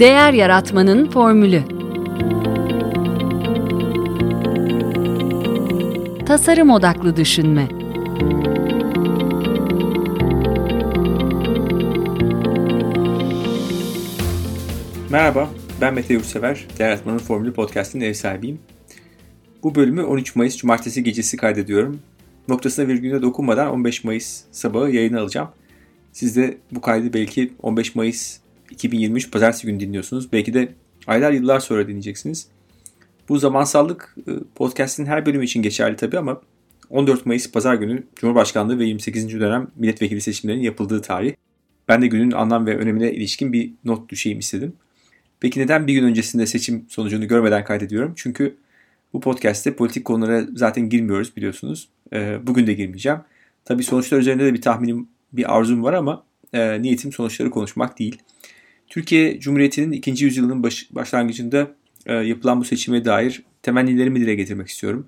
Değer Yaratmanın Formülü Tasarım Odaklı Düşünme Merhaba, ben Mete Yurtsever, Değer Yaratmanın Formülü Podcast'inin ev sahibiyim. Bu bölümü 13 Mayıs Cumartesi gecesi kaydediyorum. Noktasına virgülüne dokunmadan 15 Mayıs sabahı yayına alacağım. Siz de bu kaydı belki 15 Mayıs 2023 Pazartesi günü dinliyorsunuz. Belki de aylar yıllar sonra dinleyeceksiniz. Bu zamansallık e, podcast'in her bölümü için geçerli tabii ama 14 Mayıs Pazar günü Cumhurbaşkanlığı ve 28. dönem milletvekili seçimlerinin yapıldığı tarih. Ben de günün anlam ve önemine ilişkin bir not düşeyim istedim. Peki neden bir gün öncesinde seçim sonucunu görmeden kaydediyorum? Çünkü bu podcast'te politik konulara zaten girmiyoruz biliyorsunuz. E, bugün de girmeyeceğim. Tabii sonuçlar üzerinde de bir tahminim, bir arzum var ama e, niyetim sonuçları konuşmak değil. Türkiye Cumhuriyeti'nin ikinci yüzyılının baş, başlangıcında e, yapılan bu seçime dair temennilerimi dile getirmek istiyorum.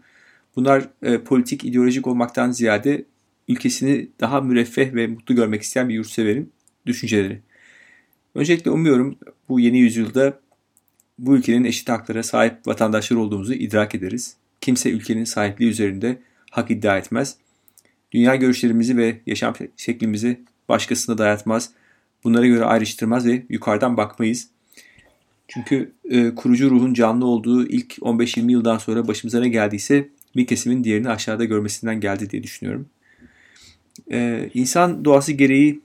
Bunlar e, politik, ideolojik olmaktan ziyade ülkesini daha müreffeh ve mutlu görmek isteyen bir yurtseverin düşünceleri. Öncelikle umuyorum bu yeni yüzyılda bu ülkenin eşit haklara sahip vatandaşlar olduğumuzu idrak ederiz. Kimse ülkenin sahipliği üzerinde hak iddia etmez. Dünya görüşlerimizi ve yaşam şeklimizi başkasına dayatmaz. Bunlara göre ayrıştırmaz ve yukarıdan bakmayız. Çünkü e, kurucu ruhun canlı olduğu ilk 15-20 yıldan sonra başımıza ne geldiyse bir kesimin diğerini aşağıda görmesinden geldi diye düşünüyorum. E, insan doğası gereği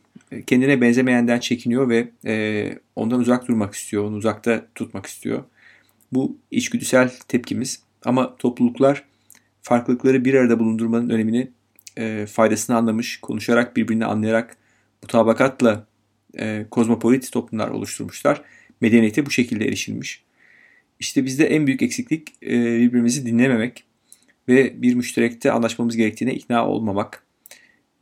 kendine benzemeyenden çekiniyor ve e, ondan uzak durmak istiyor, onu uzakta tutmak istiyor. Bu içgüdüsel tepkimiz ama topluluklar farklılıkları bir arada bulundurmanın önemini, e, faydasını anlamış, konuşarak birbirini anlayarak mutabakatla e, kozmopolit toplumlar oluşturmuşlar. Medeniyete bu şekilde erişilmiş. İşte bizde en büyük eksiklik e, birbirimizi dinlememek ve bir müşterekte anlaşmamız gerektiğine ikna olmamak.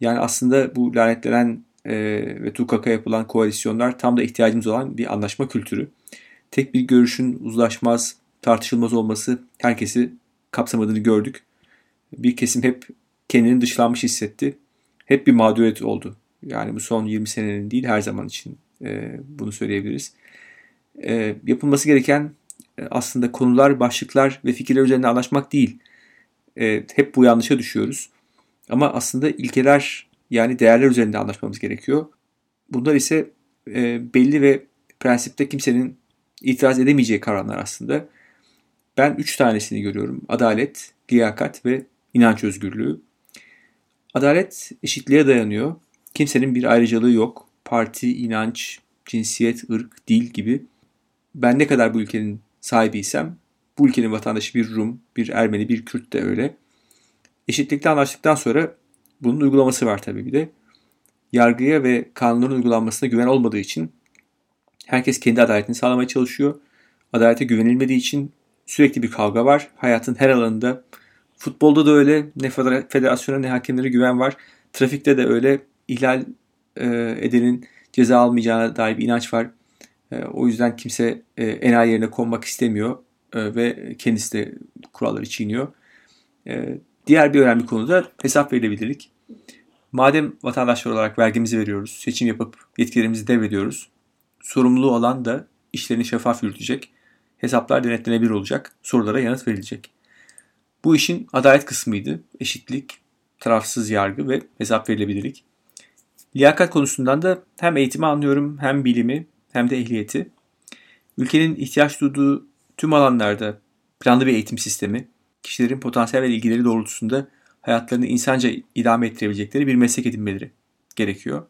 Yani aslında bu lanetlenen e, ve tukaka yapılan koalisyonlar tam da ihtiyacımız olan bir anlaşma kültürü. Tek bir görüşün uzlaşmaz, tartışılmaz olması herkesi kapsamadığını gördük. Bir kesim hep kendini dışlanmış hissetti. Hep bir mağduriyet oldu. Yani bu son 20 senenin değil her zaman için e, bunu söyleyebiliriz. E, yapılması gereken e, aslında konular, başlıklar ve fikirler üzerinde anlaşmak değil. E, hep bu yanlışa düşüyoruz. Ama aslında ilkeler yani değerler üzerinde anlaşmamız gerekiyor. Bunlar ise e, belli ve prensipte kimsenin itiraz edemeyeceği kavramlar aslında. Ben üç tanesini görüyorum. Adalet, liyakat ve inanç özgürlüğü. Adalet eşitliğe dayanıyor. Kimsenin bir ayrıcalığı yok. Parti, inanç, cinsiyet, ırk, dil gibi. Ben ne kadar bu ülkenin sahibiysem bu ülkenin vatandaşı bir Rum, bir Ermeni, bir Kürt de öyle. Eşitlikte anlaştıktan sonra bunun uygulaması var tabii bir de. Yargıya ve kanunların uygulanmasına güven olmadığı için herkes kendi adaletini sağlamaya çalışıyor. Adalete güvenilmediği için sürekli bir kavga var. Hayatın her alanında futbolda da öyle ne federasyona ne hakemlere güven var. Trafikte de öyle ihlal e, edenin ceza almayacağına dair bir inanç var. E, o yüzden kimse e, enayi yerine konmak istemiyor e, ve kendisi de kuralları çiğniyor. E, diğer bir önemli konu da hesap verilebilirlik. Madem vatandaşlar olarak vergimizi veriyoruz, seçim yapıp yetkilerimizi devrediyoruz, sorumluluğu olan da işlerini şeffaf yürütecek, hesaplar denetlenebilir olacak, sorulara yanıt verilecek. Bu işin adalet kısmıydı. Eşitlik, tarafsız yargı ve hesap verilebilirlik. Liyakat konusundan da hem eğitimi anlıyorum hem bilimi hem de ehliyeti. Ülkenin ihtiyaç duyduğu tüm alanlarda planlı bir eğitim sistemi, kişilerin potansiyel ve ilgileri doğrultusunda hayatlarını insanca idame ettirebilecekleri bir meslek edinmeleri gerekiyor.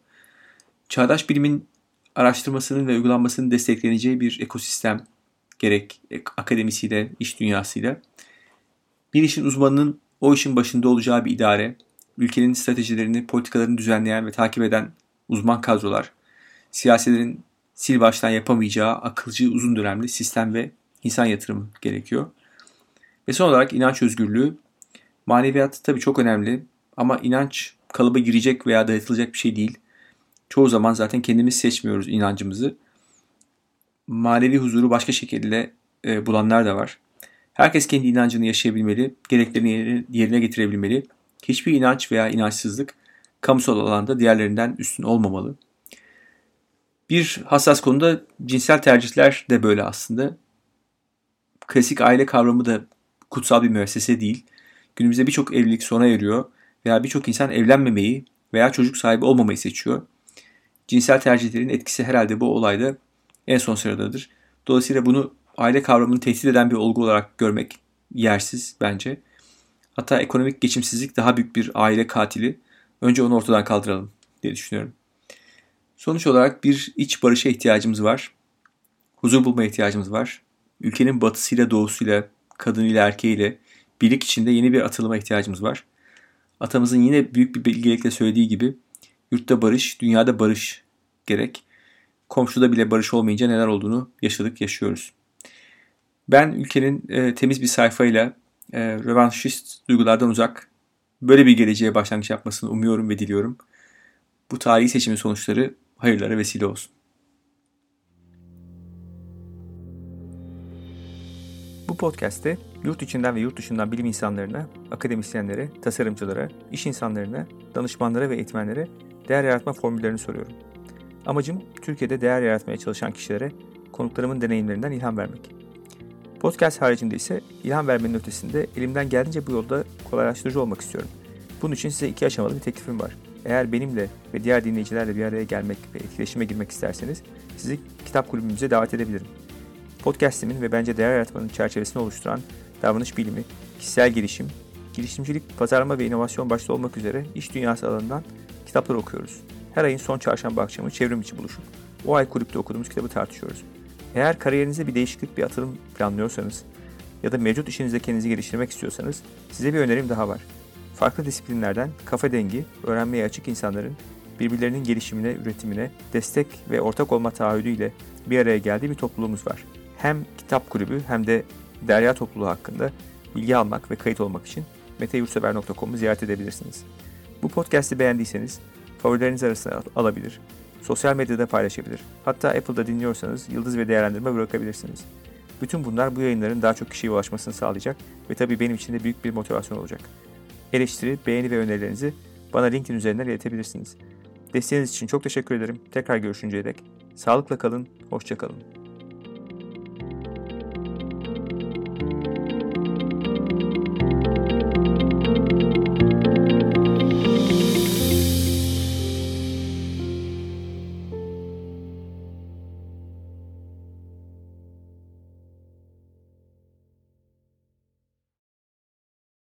Çağdaş bilimin araştırmasının ve uygulanmasının destekleneceği bir ekosistem gerek akademisiyle, iş dünyasıyla. Bir işin uzmanının o işin başında olacağı bir idare, ülkenin stratejilerini, politikalarını düzenleyen ve takip eden uzman kadrolar, siyasilerin sil baştan yapamayacağı akılcı uzun dönemli sistem ve insan yatırımı gerekiyor. Ve son olarak inanç özgürlüğü. Maneviyat tabii çok önemli ama inanç kalıba girecek veya dayatılacak bir şey değil. Çoğu zaman zaten kendimiz seçmiyoruz inancımızı. Manevi huzuru başka şekilde e, bulanlar da var. Herkes kendi inancını yaşayabilmeli, gereklerini yerine getirebilmeli. Hiçbir inanç veya inançsızlık kamusal alanda diğerlerinden üstün olmamalı. Bir hassas konuda cinsel tercihler de böyle aslında. Klasik aile kavramı da kutsal bir müessese değil. Günümüzde birçok evlilik sona eriyor veya birçok insan evlenmemeyi veya çocuk sahibi olmamayı seçiyor. Cinsel tercihlerin etkisi herhalde bu olayda en son sıradadır. Dolayısıyla bunu aile kavramını tehdit eden bir olgu olarak görmek yersiz bence. Hatta ekonomik geçimsizlik daha büyük bir aile katili. Önce onu ortadan kaldıralım diye düşünüyorum. Sonuç olarak bir iç barışa ihtiyacımız var. Huzur bulma ihtiyacımız var. Ülkenin batısıyla doğusuyla, kadınıyla erkeğiyle birlik içinde yeni bir atılıma ihtiyacımız var. Atamızın yine büyük bir bilgelikle söylediği gibi yurtta barış, dünyada barış gerek. Komşuda bile barış olmayınca neler olduğunu yaşadık, yaşıyoruz. Ben ülkenin e, temiz bir sayfayla e, rövanşist duygulardan uzak böyle bir geleceğe başlangıç yapmasını umuyorum ve diliyorum. Bu tarihi seçimin sonuçları hayırlara vesile olsun. Bu podcast'te yurt içinden ve yurt dışından bilim insanlarına, akademisyenlere, tasarımcılara, iş insanlarına, danışmanlara ve eğitmenlere değer yaratma formüllerini soruyorum. Amacım Türkiye'de değer yaratmaya çalışan kişilere konuklarımın deneyimlerinden ilham vermek. Podcast haricinde ise ilham vermenin ötesinde elimden geldiğince bu yolda kolaylaştırıcı olmak istiyorum. Bunun için size iki aşamalı bir teklifim var. Eğer benimle ve diğer dinleyicilerle bir araya gelmek ve etkileşime girmek isterseniz sizi kitap kulübümüze davet edebilirim. Podcast'imin ve bence değer yaratmanın çerçevesini oluşturan davranış bilimi, kişisel gelişim, girişimcilik, pazarlama ve inovasyon başta olmak üzere iş dünyası alanından kitaplar okuyoruz. Her ayın son çarşamba akşamı çevrim içi buluşup o ay kulüpte okuduğumuz kitabı tartışıyoruz. Eğer kariyerinizde bir değişiklik, bir atılım planlıyorsanız ya da mevcut işinizde kendinizi geliştirmek istiyorsanız size bir önerim daha var. Farklı disiplinlerden kafa dengi, öğrenmeye açık insanların birbirlerinin gelişimine, üretimine destek ve ortak olma taahhüdüyle bir araya geldiği bir topluluğumuz var. Hem kitap kulübü hem de derya topluluğu hakkında bilgi almak ve kayıt olmak için meteyursever.com'u ziyaret edebilirsiniz. Bu podcast'i beğendiyseniz favorileriniz arasına alabilir, sosyal medyada paylaşabilir. Hatta Apple'da dinliyorsanız yıldız ve değerlendirme bırakabilirsiniz. Bütün bunlar bu yayınların daha çok kişiye ulaşmasını sağlayacak ve tabii benim için de büyük bir motivasyon olacak. Eleştiri, beğeni ve önerilerinizi bana LinkedIn üzerinden iletebilirsiniz. Desteğiniz için çok teşekkür ederim. Tekrar görüşünceye dek. Sağlıkla kalın, hoşça kalın.